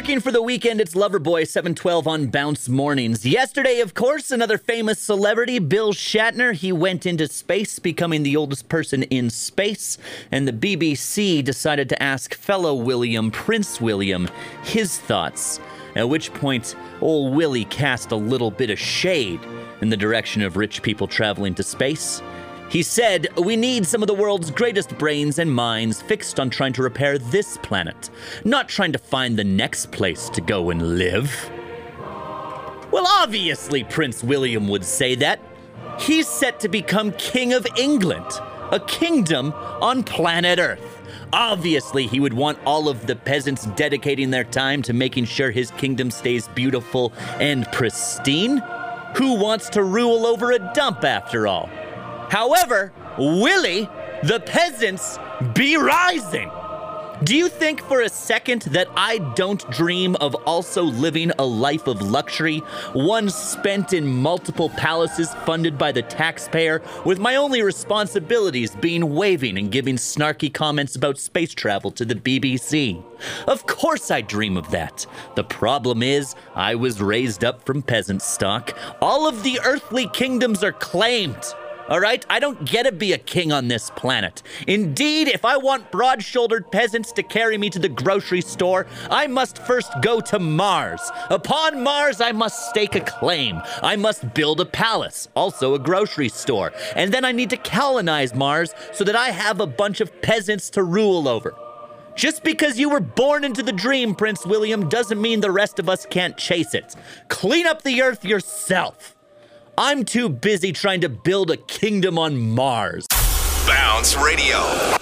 Working for the weekend, it's Loverboy 712 on Bounce Mornings. Yesterday, of course, another famous celebrity, Bill Shatner. He went into space, becoming the oldest person in space. And the BBC decided to ask fellow William, Prince William, his thoughts. At which point, old Willie cast a little bit of shade in the direction of rich people traveling to space. He said, We need some of the world's greatest brains and minds fixed on trying to repair this planet, not trying to find the next place to go and live. Well, obviously, Prince William would say that. He's set to become King of England, a kingdom on planet Earth. Obviously, he would want all of the peasants dedicating their time to making sure his kingdom stays beautiful and pristine. Who wants to rule over a dump after all? However, Willie, the peasants be rising. Do you think for a second that I don't dream of also living a life of luxury, one spent in multiple palaces funded by the taxpayer, with my only responsibilities being waving and giving snarky comments about space travel to the BBC? Of course I dream of that. The problem is, I was raised up from peasant stock. All of the earthly kingdoms are claimed. All right? I don't get to be a king on this planet. Indeed, if I want broad shouldered peasants to carry me to the grocery store, I must first go to Mars. Upon Mars, I must stake a claim. I must build a palace, also a grocery store. And then I need to colonize Mars so that I have a bunch of peasants to rule over. Just because you were born into the dream, Prince William, doesn't mean the rest of us can't chase it. Clean up the earth yourself. I'm too busy trying to build a kingdom on Mars. Bounce Radio.